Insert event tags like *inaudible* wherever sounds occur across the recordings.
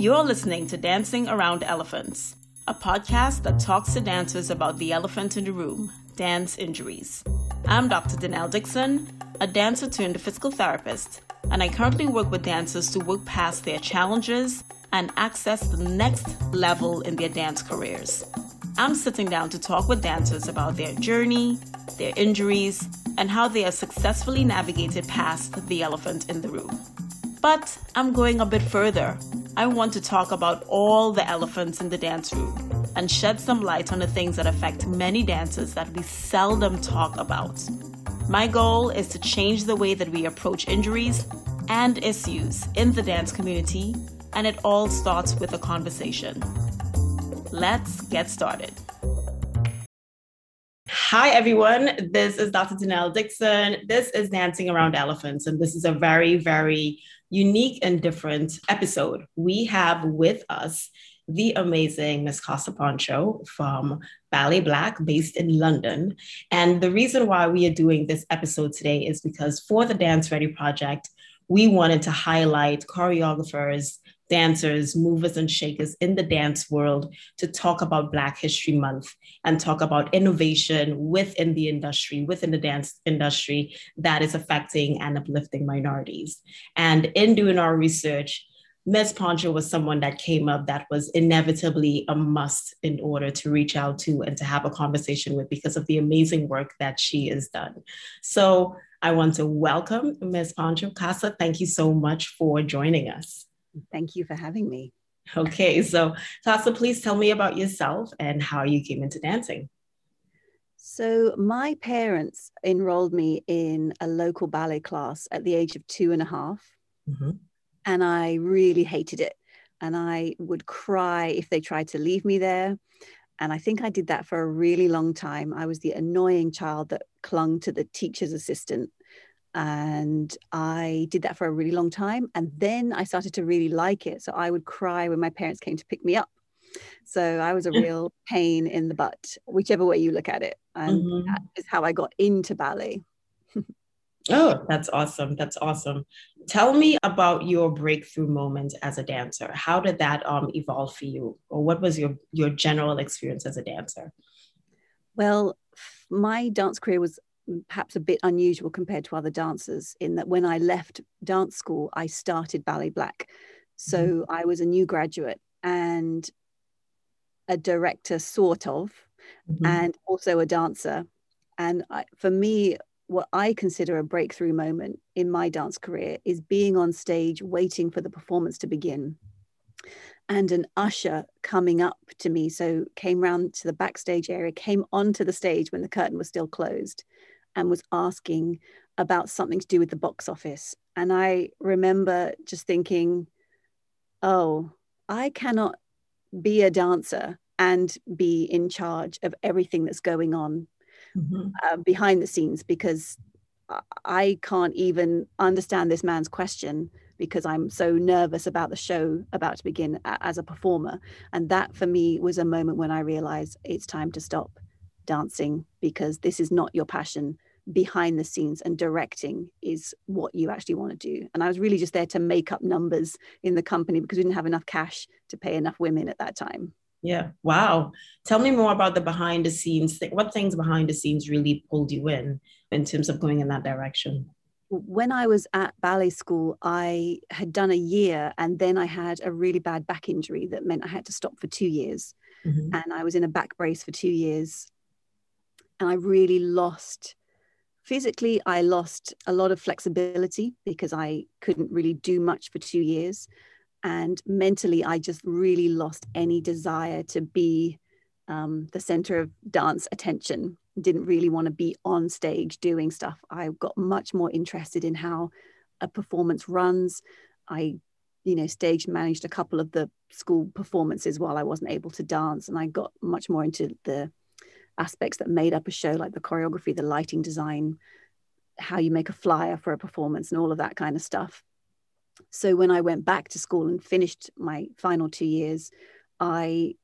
You're listening to Dancing Around Elephants, a podcast that talks to dancers about the elephant in the room dance injuries. I'm Dr. Danelle Dixon, a dancer turned physical therapist, and I currently work with dancers to work past their challenges and access the next level in their dance careers. I'm sitting down to talk with dancers about their journey, their injuries, and how they have successfully navigated past the elephant in the room. But I'm going a bit further. I want to talk about all the elephants in the dance room and shed some light on the things that affect many dancers that we seldom talk about. My goal is to change the way that we approach injuries and issues in the dance community, and it all starts with a conversation. Let's get started. Hi, everyone. This is Dr. Danelle Dixon. This is Dancing Around Elephants, and this is a very, very unique and different episode. We have with us the amazing Miss Cassa Pancho from Ballet Black, based in London. And the reason why we are doing this episode today is because for the Dance Ready Project, we wanted to highlight choreographers dancers, movers, and shakers in the dance world to talk about Black History Month and talk about innovation within the industry, within the dance industry that is affecting and uplifting minorities. And in doing our research, Ms. Pancho was someone that came up that was inevitably a must in order to reach out to and to have a conversation with because of the amazing work that she has done. So I want to welcome Ms. Pancho Cassa. Thank you so much for joining us. Thank you for having me. Okay, so Cassa, please tell me about yourself and how you came into dancing. So, my parents enrolled me in a local ballet class at the age of two and a half, mm-hmm. and I really hated it. And I would cry if they tried to leave me there. And I think I did that for a really long time. I was the annoying child that clung to the teacher's assistant and I did that for a really long time. And then I started to really like it. So I would cry when my parents came to pick me up. So I was a *laughs* real pain in the butt, whichever way you look at it. And mm-hmm. that is how I got into ballet. *laughs* oh, that's awesome. That's awesome. Tell me about your breakthrough moment as a dancer. How did that um, evolve for you? Or what was your, your general experience as a dancer? Well, my dance career was perhaps a bit unusual compared to other dancers in that when I left dance school, I started Ballet Black. So mm-hmm. I was a new graduate and a director, sort of, mm-hmm. and also a dancer. And I, for me, what I consider a breakthrough moment in my dance career is being on stage waiting for the performance to begin and an usher coming up to me so came round to the backstage area came onto the stage when the curtain was still closed and was asking about something to do with the box office. And I remember just thinking, oh, I cannot be a dancer and be in charge of everything that's going on mm-hmm. uh, behind the scenes because I can't even understand this man's question because I'm so nervous about the show about to begin as a performer. And that for me was a moment when I realized it's time to stop dancing because this is not your passion behind the scenes and directing is what you actually want to do. And I was really just there to make up numbers in the company because we didn't have enough cash to pay enough women at that time. Yeah. Wow. Tell me more about the behind the scenes thing. What things behind the scenes really pulled you in in terms of going in that direction? When I was at ballet school, I had done a year and then I had a really bad back injury that meant I had to stop for two years. Mm-hmm. And I was in a back brace for two years. And I really lost physically i lost a lot of flexibility because i couldn't really do much for two years. And mentally i just really lost any desire to be um, the center of dance attention. Didn't really want to be on stage doing stuff. I got much more interested in how a performance runs. I you know stage managed a couple of the school performances while i wasn't able to dance and i got much more into the aspects that made up a show, like the choreography, the lighting design, how you make a flyer for a performance, and all of that kind of stuff. So when I went back to school and finished my final two years, I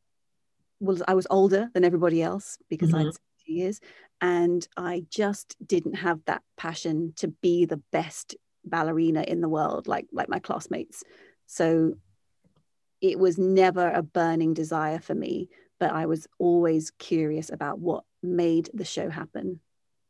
was I was older than everybody else because mm-hmm. I'd two years, and I just didn't have that passion to be the best ballerina in the world like like my classmates. So it was never a burning desire for me, but I was always curious about what made the show happen.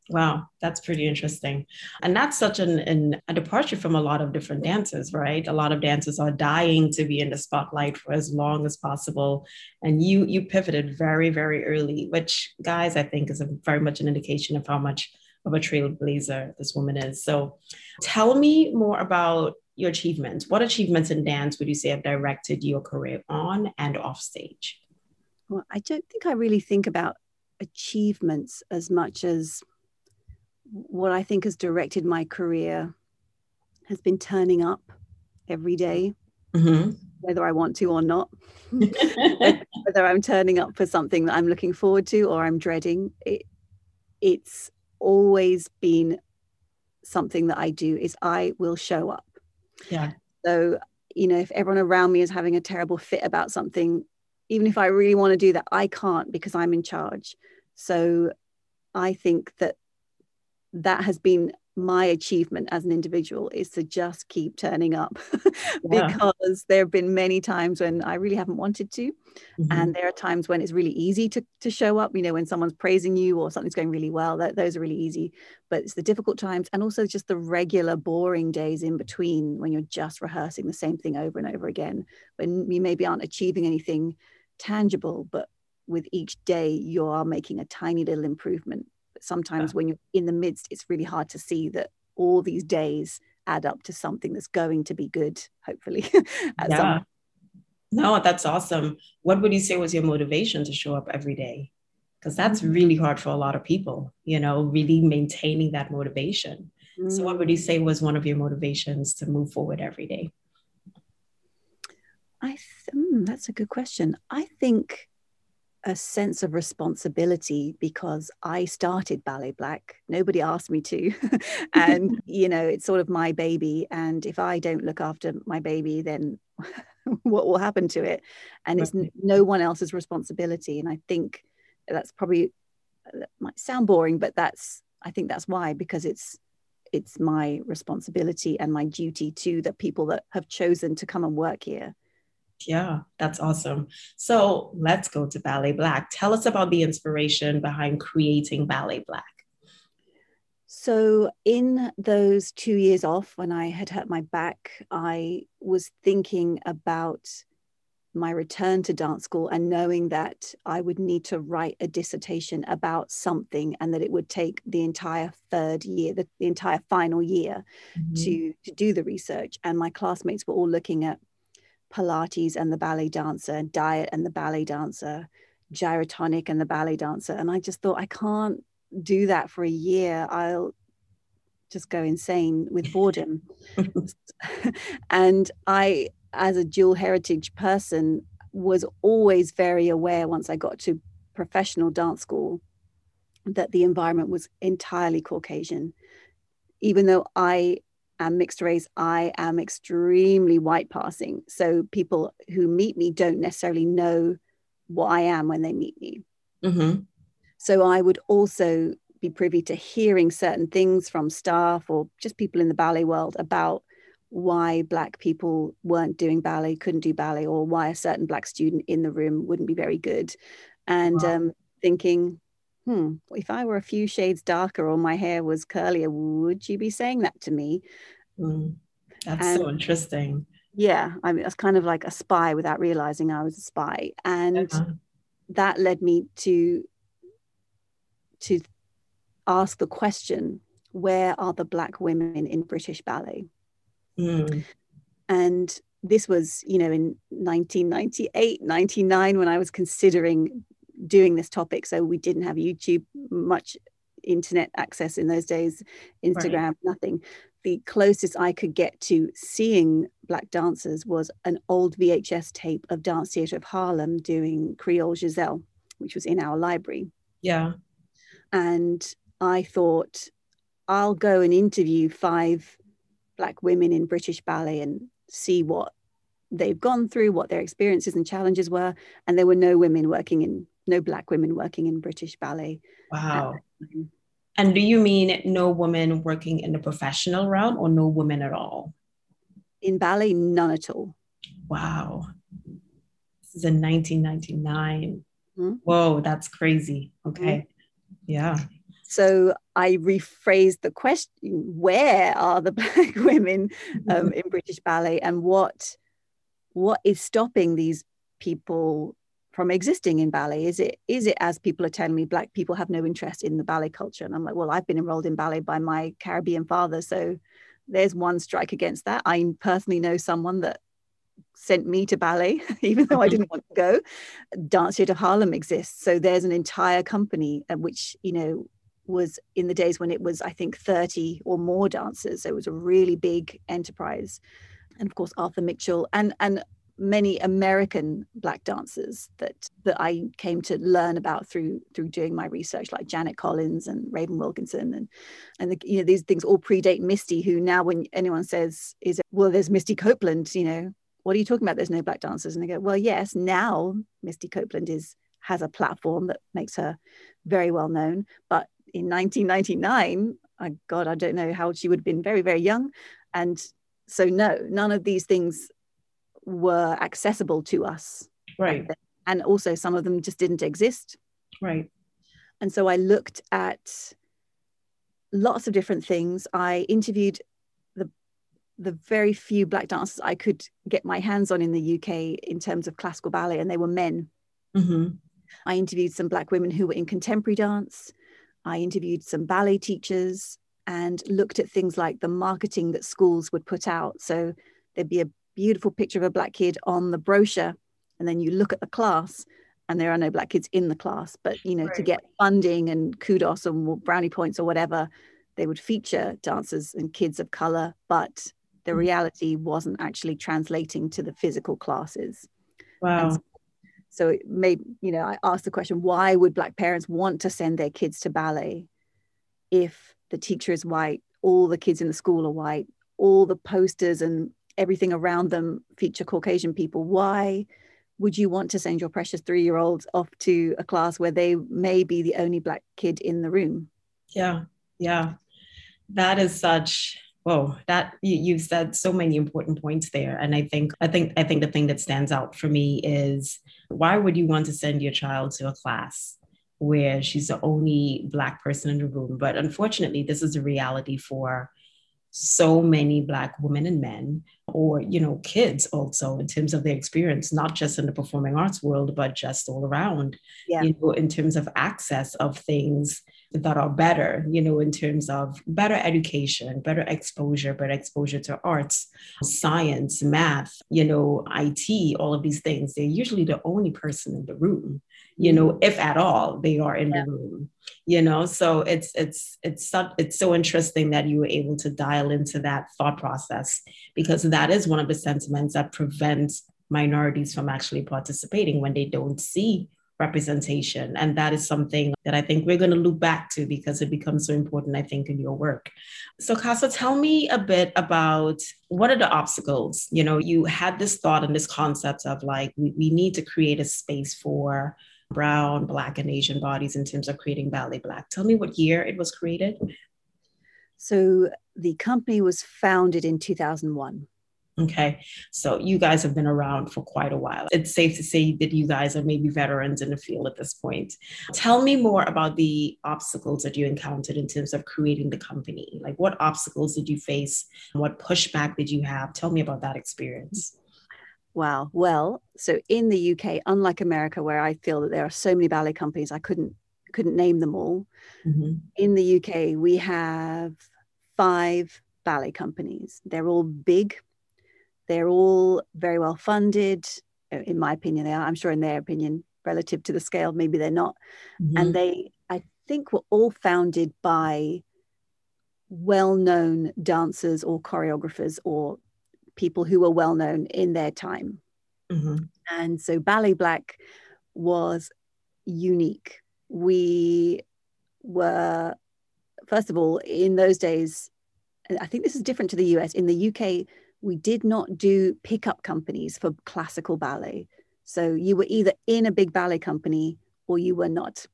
Wow, that's pretty interesting. And that's such an, an, a departure from a lot of different dances, right? A lot of dancers are dying to be in the spotlight for as long as possible. And you you pivoted very, very early, which guys, I think is a, very much an indication of how much of a trailblazer this woman is. So tell me more about your achievements. What achievements in dance would you say have directed your career on and off stage? Well, I don't think I really think about achievements as much as what I think has directed my career has been turning up every day, mm-hmm. whether I want to or not. *laughs* whether I'm turning up for something that I'm looking forward to or I'm dreading. It, it's always been something that I do is I will show up. Yeah. So, you know, if everyone around me is having a terrible fit about something, even if I really want to do that, I can't because I'm in charge. So I think that that has been my achievement as an individual is to just keep turning up *laughs* yeah. because there have been many times when I really haven't wanted to. Mm-hmm. And there are times when it's really easy to, to show up, you know, when someone's praising you or something's going really well, that, those are really easy. But it's the difficult times and also just the regular boring days in between when you're just rehearsing the same thing over and over again, when you maybe aren't achieving anything tangible, but with each day you are making a tiny little improvement but sometimes yeah. when you're in the midst, it's really hard to see that all these days add up to something that's going to be good, hopefully. *laughs* yeah. Some... No, that's awesome. What would you say was your motivation to show up every day? Because that's mm-hmm. really hard for a lot of people, you know, really maintaining that motivation. Mm. So, what would you mm. say was one of your motivations to move forward every day? I th- mm, that's a good question. I think a sense of responsibility because I started Ballet Black. Nobody asked me to. *laughs* and, *laughs* you know, it's sort of my baby. And if I don't look after my baby, then *laughs* what will happen to it? And it's no one else's responsibility. And I think that's probably, uh, that might sound boring, but that's, I think that's why, because it's, it's my responsibility and my duty to the people that have chosen to come and work here yeah, that's awesome. So let's go to Ballet Black. Tell us about the inspiration behind creating Ballet Black. So, in those two years off when I had hurt my back, I was thinking about my return to dance school and knowing that I would need to write a dissertation about something and that it would take the entire third year, the, the entire final year mm-hmm. to, to do the research. And my classmates were all looking at Pilates and the ballet dancer, diet and the ballet dancer, gyrotonic and the ballet dancer. And I just thought, I can't do that for a year. I'll just go insane with boredom. *laughs* and I, as a dual heritage person, was always very aware once I got to professional dance school that the environment was entirely Caucasian. Even though I am mixed race, I am extremely white passing. So people who meet me don't necessarily know what I am when they meet me. Mm-hmm. So I would also be privy to hearing certain things from staff or just people in the ballet world about why black people weren't doing ballet couldn't do ballet or why a certain black student in the room wouldn't be very good and wow. um, thinking hmm, if I were a few shades darker or my hair was curlier, would you be saying that to me? Mm, that's and, so interesting. Yeah, I mean, it's kind of like a spy without realizing I was a spy, and uh-huh. that led me to to ask the question: Where are the black women in British ballet? Mm. And this was, you know, in 1998, 99, when I was considering doing this topic. So we didn't have YouTube, much internet access in those days, Instagram, right. nothing. The closest I could get to seeing black dancers was an old VHS tape of Dance Theatre of Harlem doing Creole Giselle, which was in our library. Yeah. And I thought, I'll go and interview five black women in British ballet and see what they've gone through, what their experiences and challenges were. And there were no women working in no black women working in British ballet. Wow. And do you mean no woman working in the professional realm or no women at all? In ballet, none at all. Wow. This is in 1999. Mm-hmm. Whoa, that's crazy. Okay. Mm-hmm. Yeah. So I rephrased the question where are the *laughs* black women um, *laughs* in British ballet and what what is stopping these people from existing in ballet? Is it is it as people are telling me black people have no interest in the ballet culture? And I'm like, well, I've been enrolled in ballet by my Caribbean father, so there's one strike against that. I personally know someone that sent me to ballet, *laughs* even though I mm-hmm. didn't want to go. Dance Theatre of Harlem exists. So there's an entire company uh, which, you know, was in the days when it was, I think, 30 or more dancers. So it was a really big enterprise. And of course, Arthur Mitchell and and many American black dancers that that I came to learn about through through doing my research, like Janet Collins and Raven Wilkinson, and and the, you know these things all predate Misty, who now when anyone says is well, there's Misty Copeland, you know, what are you talking about? There's no black dancers, and they go, well, yes, now Misty Copeland is has a platform that makes her very well known, but in 1999, I God, I don't know how she would have been very very young, and so no, none of these things were accessible to us. Right. And also some of them just didn't exist. Right. And so I looked at lots of different things. I interviewed the the very few black dancers I could get my hands on in the UK in terms of classical ballet, and they were men. Mm-hmm. I interviewed some black women who were in contemporary dance. I interviewed some ballet teachers and looked at things like the marketing that schools would put out. So there'd be a beautiful picture of a black kid on the brochure and then you look at the class and there are no black kids in the class but you know right. to get funding and kudos and brownie points or whatever they would feature dancers and kids of color but the mm. reality wasn't actually translating to the physical classes wow so, so it made you know i asked the question why would black parents want to send their kids to ballet if the teacher is white all the kids in the school are white all the posters and everything around them feature Caucasian people, why would you want to send your precious three year olds off to a class where they may be the only Black kid in the room? Yeah, yeah. That is such whoa that you, you've said so many important points there and i think i think i think the thing that stands out for me is why would you want to send your child to a class where she's the only black person in the room but unfortunately this is a reality for so many black women and men or you know kids also in terms of their experience not just in the performing arts world but just all around yeah. you know in terms of access of things that are better you know in terms of better education better exposure better exposure to arts science math you know it all of these things they're usually the only person in the room you know mm-hmm. if at all they are in yeah. the room you know so it's it's it's so, it's so interesting that you were able to dial into that thought process because that is one of the sentiments that prevents minorities from actually participating when they don't see representation and that is something that i think we're going to loop back to because it becomes so important i think in your work so cassa tell me a bit about what are the obstacles you know you had this thought and this concept of like we, we need to create a space for brown, black, and Asian bodies in terms of creating Ballet Black. Tell me what year it was created. So the company was founded in 2001. Okay. So you guys have been around for quite a while. It's safe to say that you guys are maybe veterans in the field at this point. Tell me more about the obstacles that you encountered in terms of creating the company. Like, what obstacles did you face? What pushback did you have? Tell me about that experience. Wow. Well, so in the UK, unlike America, where I feel that there are so many ballet companies, I couldn't couldn't name them all. Mm-hmm. In the UK, we have five ballet companies. They're all big. They're all very well funded. Uh, in my opinion, they are. I'm sure in their opinion, relative to the scale, maybe they're not. Mm-hmm. And they, I think, were all founded by well-known dancers or choreographers or people who were well known in their time. Mm-hmm. And so Ballet Black was unique. We were, first of all, in those days, I think this is different to the US. In the UK, we did not do pickup companies for classical ballet. So you were either in a big ballet company or you were not.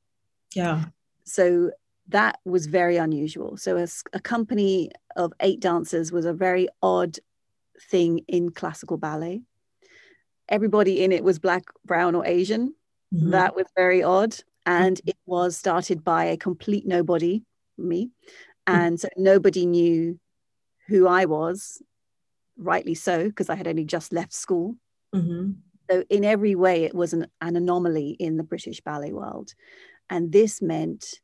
Yeah. So that was very unusual. So a, a company of eight dancers was a very odd thing in classical ballet. everybody in it was black, brown, or Asian. Mm-hmm. That was very odd. And mm-hmm. it was started by a complete nobody, me. Mm-hmm. And so nobody knew who I was, rightly so, because I had only just left school. Mm-hmm. So, in every way, it was an, an anomaly in the British ballet world. And this meant,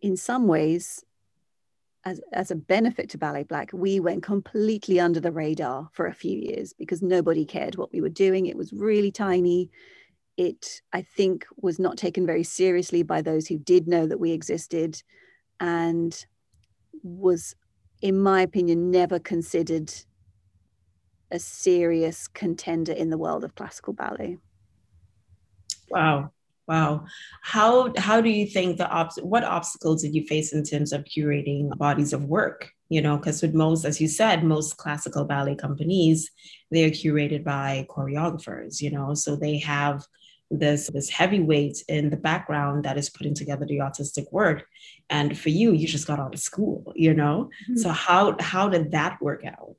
in some ways, as, as a benefit to Ballet Black, we went completely under the radar for a few years because nobody cared what we were doing. It was really tiny. It, I think, was not taken very seriously by those who did know that we existed and was, in my opinion, never considered a serious contender in the world of classical ballet. Wow. Wow. How how do you think the obs- what obstacles did you face in terms of curating bodies of work? You know, because with most, as you said, most classical ballet companies, they are curated by choreographers, you know, so they have this this heavyweight in the background that is putting together the artistic work. And for you, you just got out of school, you know? Mm-hmm. So how how did that work out?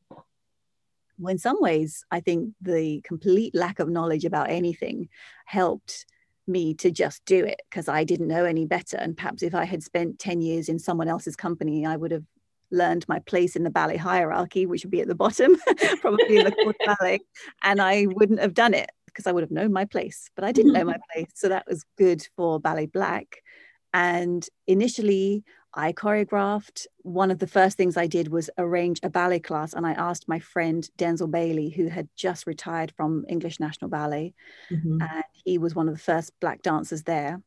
Well, in some ways, I think the complete lack of knowledge about anything helped me to just do it because I didn't know any better. And perhaps if I had spent 10 years in someone else's company, I would have learned my place in the ballet hierarchy, which would be at the *laughs* bottom, probably in the corps ballet. And I wouldn't have done it because I would have known my place, but I didn't know my *laughs* place. So that was good for Ballet Black. And initially, I choreographed. One of the first things I did was arrange a ballet class, and I asked my friend Denzil Bailey, who had just retired from English National Ballet, mm-hmm. and he was one of the first black dancers there.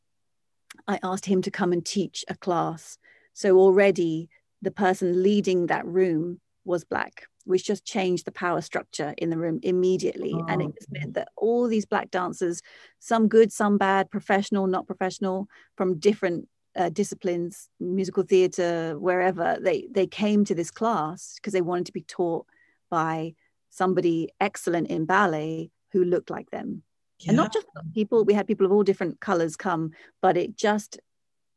I asked him to come and teach a class. So already the person leading that room was black, which just changed the power structure in the room immediately. Oh. And it just meant that all these black dancers, some good, some bad, professional, not professional, from different uh, disciplines, musical theatre, wherever, they, they came to this class because they wanted to be taught by somebody excellent in ballet who looked like them. Yeah. And not just people, we had people of all different colors come, but it just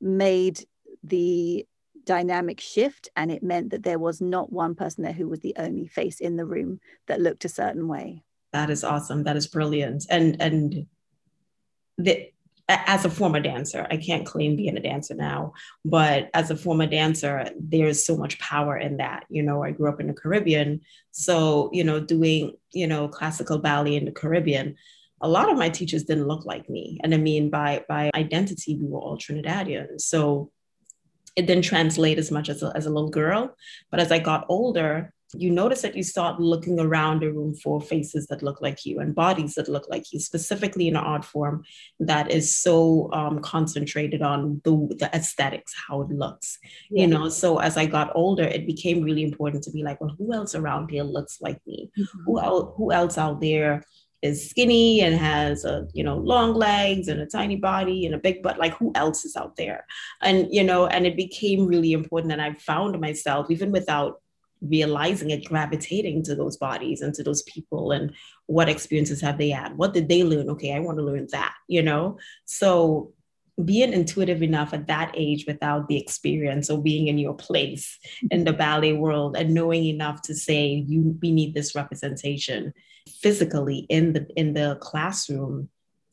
made the dynamic shift and it meant that there was not one person there who was the only face in the room that looked a certain way that is awesome that is brilliant and and the as a former dancer, I can't claim being a dancer now, but as a former dancer, there's so much power in that. You know, I grew up in the Caribbean. So, you know, doing, you know, classical ballet in the Caribbean, a lot of my teachers didn't look like me. And I mean, by, by identity, we were all Trinidadian. So it didn't translate as much as a, as a little girl. But as I got older, you notice that you start looking around a room for faces that look like you and bodies that look like you, specifically in an art form that is so um, concentrated on the, the aesthetics, how it looks, yeah. you know. So as I got older, it became really important to be like, well, who else around here looks like me? Mm-hmm. Who, el- who else out there is skinny and has a you know long legs and a tiny body and a big butt like who else is out there and you know and it became really important and i found myself even without realizing it gravitating to those bodies and to those people and what experiences have they had? What did they learn? Okay i want to learn that you know? So being intuitive enough at that age without the experience or being in your place in the ballet world and knowing enough to say you we need this representation physically in the in the classroom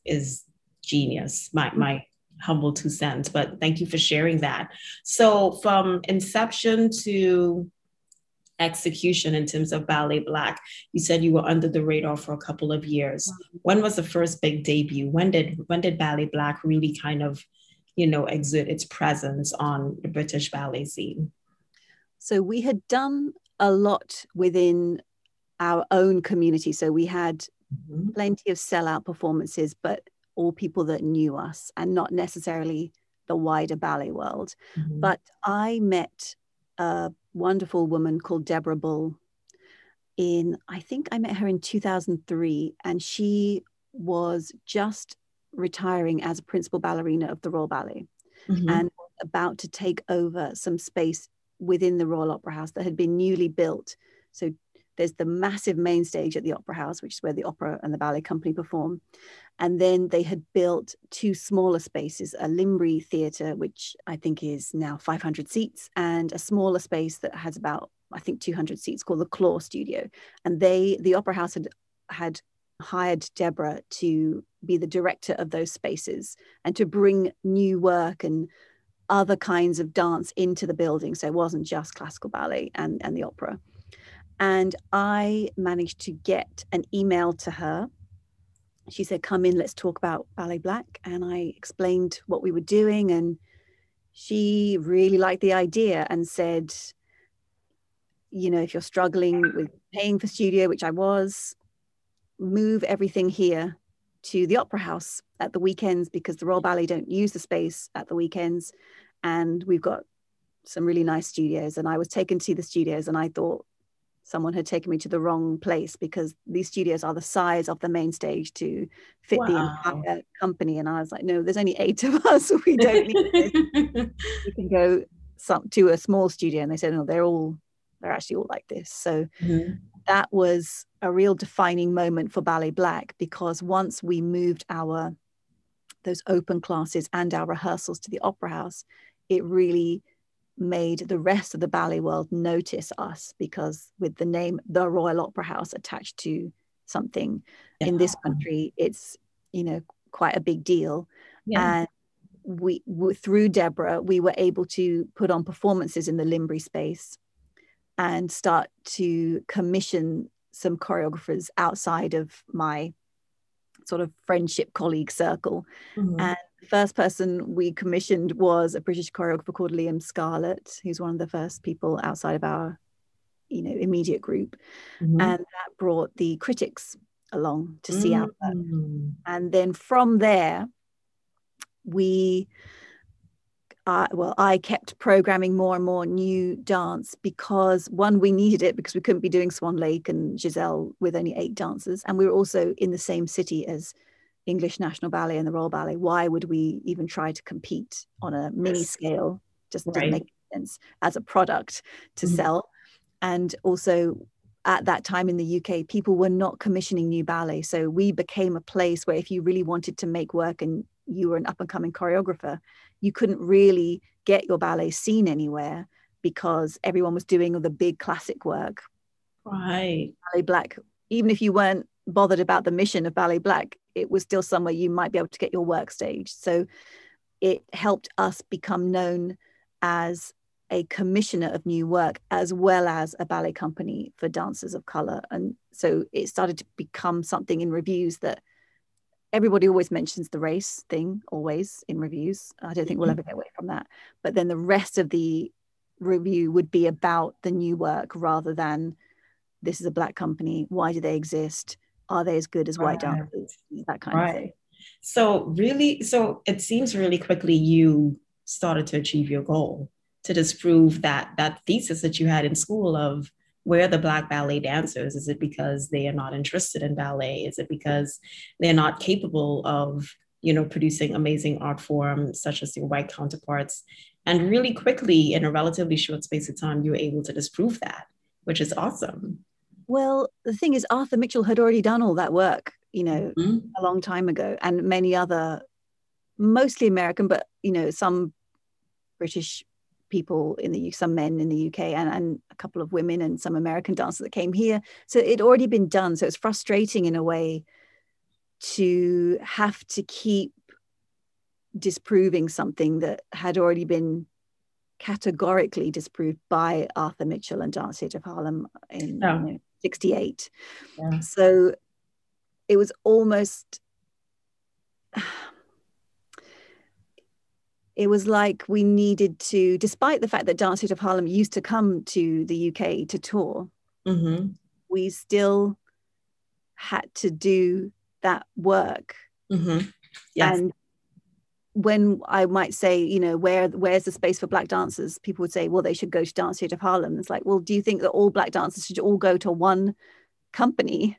is genius my my humble two cents but thank you for sharing that. So from inception to execution in terms of Ballet Black? You said you were under the radar for a couple of years. When was the first big debut? When did when did Ballet Black really kind of, you know, exert its presence on the British ballet scene? So we had done a lot within our own community. So we had mm-hmm. plenty of sellout performances, but all people that knew us and not necessarily the wider ballet world. Mm-hmm. But I met a wonderful woman called Deborah Bull in, I think I met her in 2003, and she was just retiring as a principal ballerina of the Royal Ballet mm-hmm. and about to take over some space within the Royal Opera House that had been newly built. So there's the massive main stage at the Opera House, which is where the opera and the ballet company perform. And then they had built two smaller spaces, a Linbury Theatre, which I think is now 500 seats, and a smaller space that has about, I think, 200 seats called the Clore Studio. And they, the Opera House had had hired Deborah to be the director of those spaces and to bring new work and other kinds of dance into the building. So it wasn't just classical ballet and, and the opera. And I managed to get an email to her. She said, Come in, let's talk about Ballet Black. And I explained what we were doing. And she really liked the idea and said, You know, if you're struggling with paying for studio, which I was, move everything here to the opera house at the weekends because the royal ballet don't use the space at the weekends and we've got some really nice studios and i was taken to the studios and i thought someone had taken me to the wrong place because these studios are the size of the main stage to fit wow. the entire company. And i was like no there's only eight of us. *laughs* We don't need this. *laughs* You can go some to a small studio. And they said no they're all they're actually all like this. So mm-hmm. that was a real defining moment for ballet black because once we moved our those open classes and our rehearsals to the opera house it really made the rest of the ballet world notice us because with the name the royal opera house attached to something yeah. in this country it's you know quite a big deal yeah. and we through deborah we were able to put on performances in the Linbury space and start to commission some choreographers outside of my sort of friendship colleague circle mm-hmm. and first person we commissioned was a British choreographer called Liam Scarlett, who's one of the first people outside of our, you know, immediate group, mm-hmm. and that brought the critics along to see mm-hmm. our work. Mm. And then from there, we, well, I kept programming more and more new dance because one, we needed it because we couldn't be doing Swan Lake and Giselle with only eight dancers, and we were also in the same city as English National Ballet and the Royal Ballet, why would we even try to compete on a mini scale? Just right. didn't make sense as a product to mm-hmm. sell. And also at that time in the UK, people were not commissioning new ballet. So we became a place where if you really wanted to make work and you were an up and coming choreographer, you couldn't really get your ballet seen anywhere because everyone was doing all the big classic work. Right. Ballet Black, even if you weren't bothered about the mission of Ballet Black, it was still somewhere you might be able to get your work staged. So it helped us become known as a commissioner of new work as well as a ballet company for dancers of color. And so it started to become something in reviews that everybody always mentions the race thing, always in reviews. I don't think we'll mm-hmm. ever get away from that. But then the rest of the review would be about the new work rather than this is a black company. Why do they exist? Are they as good as white right. dancers? That kind right. of thing. So really, so it seems really quickly you started to achieve your goal to disprove that that thesis that you had in school of where the black ballet dancers is it because they are not interested in ballet is it because they're not capable of you know producing amazing art forms such as your white counterparts and really quickly in a relatively short space of time you were able to disprove that which is awesome well, the thing is, Arthur Mitchell had already done all that work, you know, mm-hmm. a long time ago, and many other, mostly American, but you know, some British people in the some men in the UK and, and a couple of women and some American dancers that came here. So it'd already been done. So it's frustrating in a way to have to keep disproving something that had already been categorically disproved by Arthur Mitchell and Dance Theatre of Harlem in oh. you know, 68. Yeah. So it was almost, *sighs* it was like we needed to, despite the fact that Dance Theatre of Harlem used to come to the UK to tour, mm-hmm. we still had to do that work. Mm-hmm. Yes. And when I might say, you know, where where's the space for black dancers? People would say, well, they should go to Dance Theatre of Harlem. It's like, well, do you think that all black dancers should all go to one company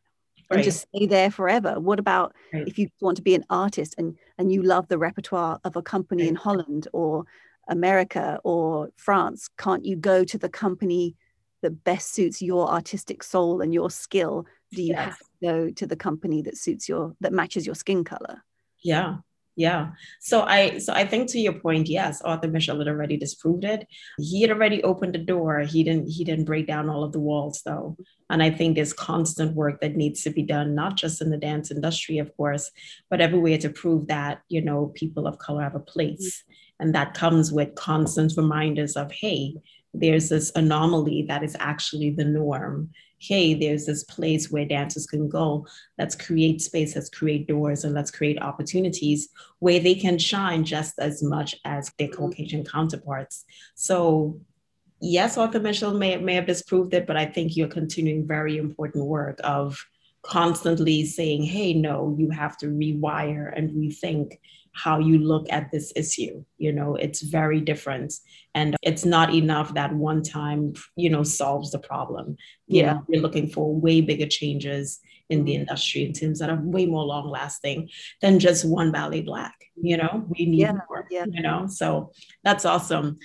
and right. just stay there forever? What about right. if you want to be an artist and and you love the repertoire of a company right. in Holland or America or France? Can't you go to the company that best suits your artistic soul and your skill? Do you yes. have to go to the company that suits your that matches your skin color? Yeah Yeah. So I so I think to your point, yes, Arthur Mitchell had already disproved it. He had already opened the door. He didn't he didn't break down all of the walls though. And I think there's constant work that needs to be done, not just in the dance industry, of course, but everywhere to prove that, you know, people of color have a place. And that comes with constant reminders of, hey, there's this anomaly that is actually the norm hey, there's this place where dancers can go. Let's create space, let's create doors, and let's create opportunities where they can shine just as much as their mm-hmm. Caucasian counterparts. So, yes, Arthur Mitchell may, may have disproved it, but I think you're continuing very important work of constantly saying, hey, no, you have to rewire and rethink how you look at this issue. You know, it's very different. And it's not enough that one time, you know, solves the problem. You yeah. know, we're looking for way bigger changes in the mm-hmm. industry in terms that are way more long lasting than just one Ballet Black. You know, we need yeah, more, yeah. you know, so that's awesome.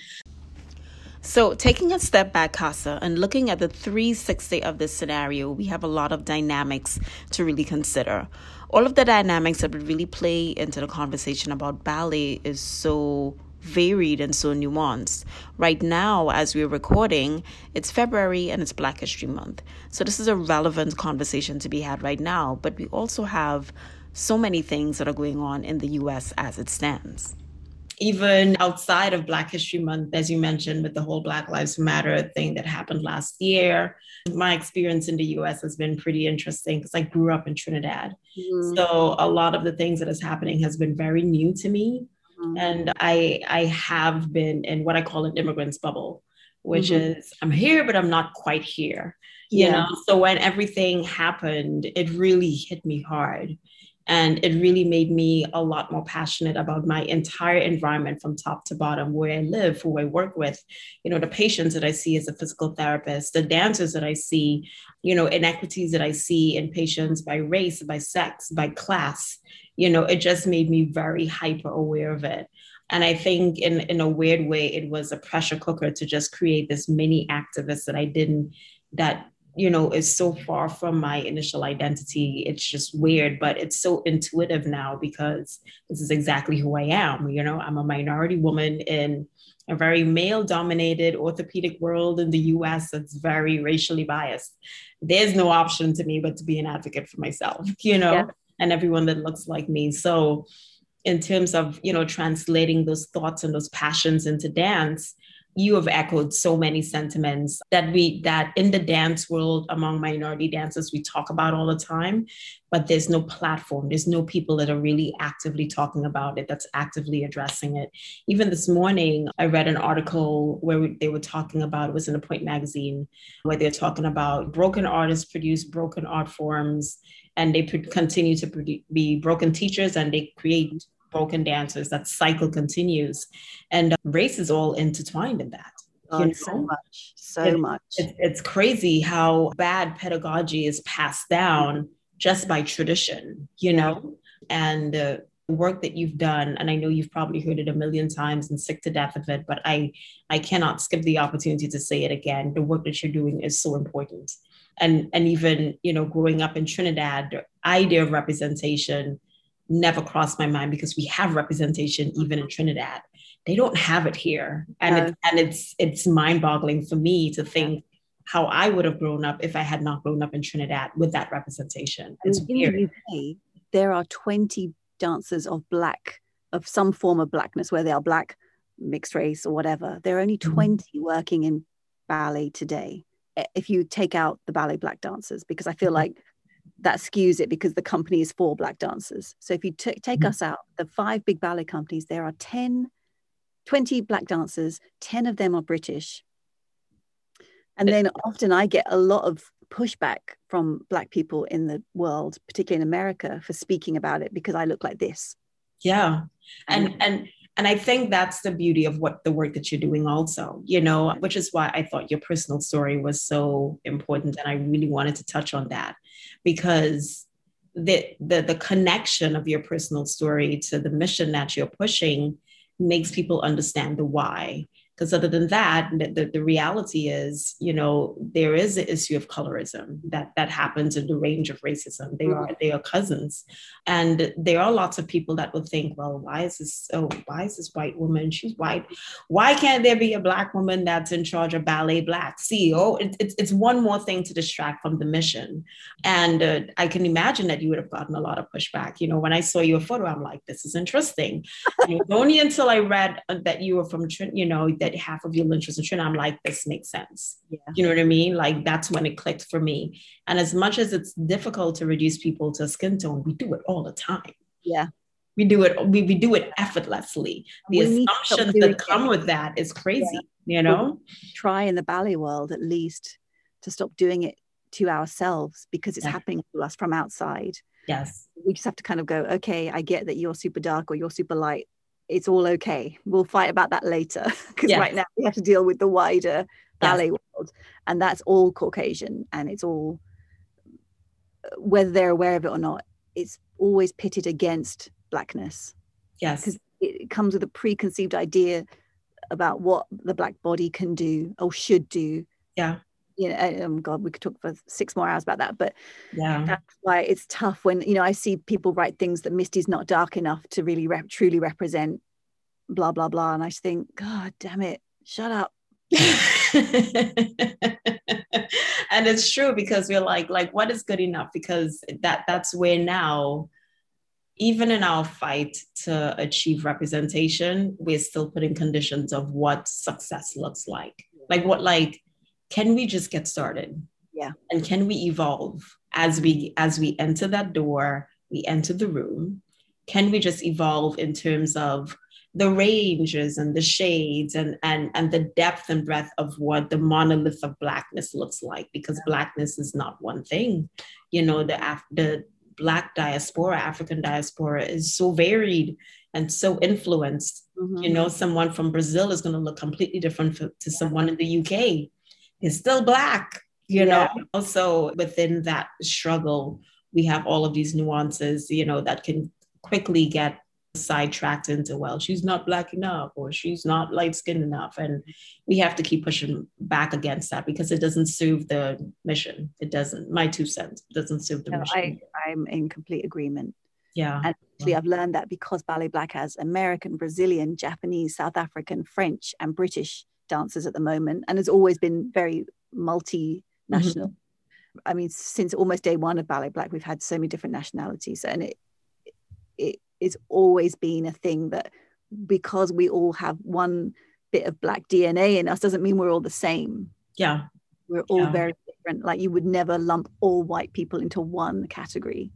So, taking a step back, Cassa, and looking at the 360 of this scenario, we have a lot of dynamics to really consider all of the dynamics that would really play into the conversation about ballet is so varied and so nuanced. Right now, as we're recording, it's February and it's Black History Month. So, this is a relevant conversation to be had right now, but we also have so many things that are going on in the US as it stands even outside of Black History Month, as you mentioned, with the whole Black Lives Matter thing that happened last year, my experience in the US has been pretty interesting because I grew up in Trinidad. Mm-hmm. So a lot of the things that is happening has been very new to me. Mm-hmm. And I I have been in what I call an immigrant's bubble, which mm-hmm. is I'm here, but I'm not quite here. Yeah. You know, so when everything happened, it really hit me hard and it really made me a lot more passionate about my entire environment from top to bottom, where I live, who I work with, you know, the patients that I see as a physical therapist, the dancers that I see, you know, inequities that I see in patients by race, by sex, by class. You know, it just made me very hyper aware of it. And I think in, in a weird way, it was a pressure cooker to just create this mini activist that I didn't, that you know is so far from my initial identity. It's just weird but it's so intuitive now because this is exactly who i am you know? I'm a minority woman in a very male dominated orthopedic world in the us that's very racially biased. There's no option to me but to be an advocate for myself *laughs* you know? Yeah. and everyone that looks like me. So in terms of you know translating those thoughts and those passions into dance you have echoed so many sentiments that we that in the dance world among minority dancers we talk about all the time but there's no platform. There's no people that are really actively talking about it that's actively addressing it. Even this morning i read an article where they were talking about it was in a Pointe magazine where they're talking about broken artists produce broken art forms and they continue to be broken teachers and they create broken dancers. That cycle continues, and uh, race is all intertwined in that. Oh, you know? so much, so it, much. It, it's crazy how bad pedagogy is passed down just by tradition, you know, and the work that you've done and i know you've probably heard it a million times and sick to death of it but i i cannot skip the opportunity to say it again the work that you're doing is so important and and even you know growing up in trinidad the idea of representation never crossed my mind because we have representation even in Trinidad. They don't have it here, and it's, and it's it's mind boggling for me to think how I would have grown up if I had not grown up in Trinidad with that representation. It's in weird. the UK, there are twenty dancers of black of some form of blackness, where they are black, mixed race, or whatever. There are only mm-hmm. 20 mm-hmm. working in ballet today. If you take out the ballet black dancers, because I feel mm-hmm. like that skews it because the company is for black dancers. So if you t- take mm-hmm. us out, the five big ballet companies, there are 10, 20 black dancers, 10 of them are British. And then often I get a lot of pushback from black people in the world, particularly in America, for speaking about it because I look like this. Yeah. And and and I think that's the beauty of what the work that you're doing also, you know, which is why I thought your personal story was so important. And I really wanted to touch on that because the, the, the connection of your personal story to the mission that you're pushing makes people understand the why because other than that the, the reality is you know there is an issue of colorism that that happens in the range of racism. They mm-hmm. are they are cousins. And there are lots of people that would think well why is this oh why is this white woman? She's white. Why can't there be a black woman that's in charge of ballet black ceo it, it's, it's one more thing to distract from the mission. And uh, i can imagine that you would have gotten a lot of pushback. You know when i saw your photo i'm like this is interesting. *laughs* Only until i read uh, that you were from you know that half of your interest in Trinidad, I'm like, this makes sense. Yeah. You know what I mean? Like that's when it clicked for me. And as much as it's difficult to reduce people to skin tone, we do it all the time. Yeah. We do it, we, we do it effortlessly. The we assumptions that come with that is crazy, yeah. you know? try in the ballet world at least to stop doing it to ourselves because it's yeah. happening to us from outside. Yes. We just have to kind of go, okay, I get that you're super dark or you're super light it's all okay. We'll fight about that later *laughs* because yes. right now we have to deal with the wider ballet yes. world, and that's all Caucasian, and it's all uh, whether they're aware of it or not. It's always pitted against blackness. Yes, because it comes with a preconceived idea about what the black body can do or should do. Yeah. You know, oh God, we could talk for six more hours about that, but yeah, that's why it's tough when you know I see people write things that Misty's not dark enough to really rep- truly represent blah blah blah and i just think god damn it shut up. *laughs* And it's true because we're like like what is good enough? Because that that's where now even in our fight to achieve representation we're still putting conditions of what success looks like. Like what like can we just get started? Yeah. And can we evolve as we as we enter that door we enter the room? Can we just evolve in terms of the ranges and the shades and and and the depth and breadth of what the monolith of blackness looks like? Because blackness is not one thing. You know the Af- the black diaspora african diaspora is so varied and so influenced. Mm-hmm. you know someone from brazil is going to look completely different for, to someone in the uk is still black you yeah. know? Also within that struggle we have all of these nuances you know that can quickly get sidetracked into well she's not black enough or she's not light skinned enough. And we have to keep pushing back against that because it doesn't serve the mission. It doesn't my two cents doesn't serve the no, mission. I, i'm in complete agreement. Yeah. And actually i've learned that because ballet black has american brazilian japanese south african french and british dancers at the moment and has always been very multinational mm-hmm. I mean, since almost day one of Ballet Black, we've had so many different nationalities, and it it it's always been a thing that because we all have one bit of black DNA in us doesn't mean we're all the same. Yeah. We're all yeah. very different. Like you would never lump all white people into one category.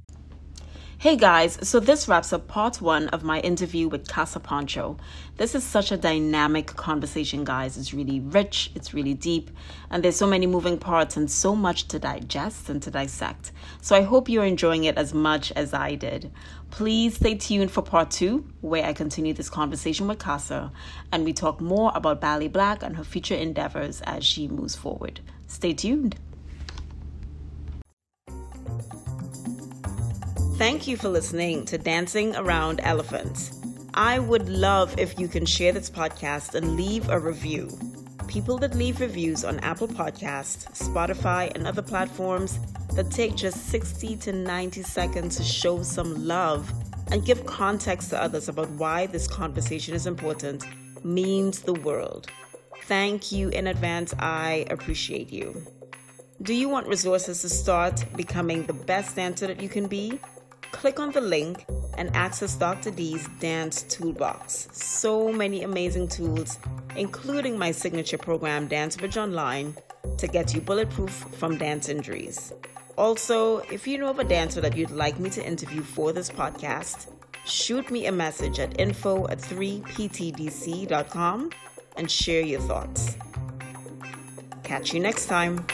Hey guys, so this wraps up part one of my interview with Cassa Pancho. This is such a dynamic conversation, guys. It's really rich, it's really deep, and there's so many moving parts and so much to digest and to dissect. So I hope you're enjoying it as much as I did. Please stay tuned for part two, where I continue this conversation with Casa and we talk more about Ballet Black and her future endeavors as she moves forward. Stay tuned. Thank you for listening to Dancing Around Elephants. I would love if you can share this podcast and leave a review. People that leave reviews on Apple Podcasts, Spotify, and other platforms that take just 60 to 90 seconds to show some love and give context to others about why this conversation is important means the world. Thank you in advance. I appreciate you. Do you want resources to start becoming the best dancer that you can be? Click on the link and access Dr. D's Dance Toolbox. So many amazing tools, including my signature program, Dance Bridge Online, to get you bulletproof from dance injuries. Also, if you know of a dancer that you'd like me to interview for this podcast, shoot me a message at info at 3ptdc.com and share your thoughts. Catch you next time.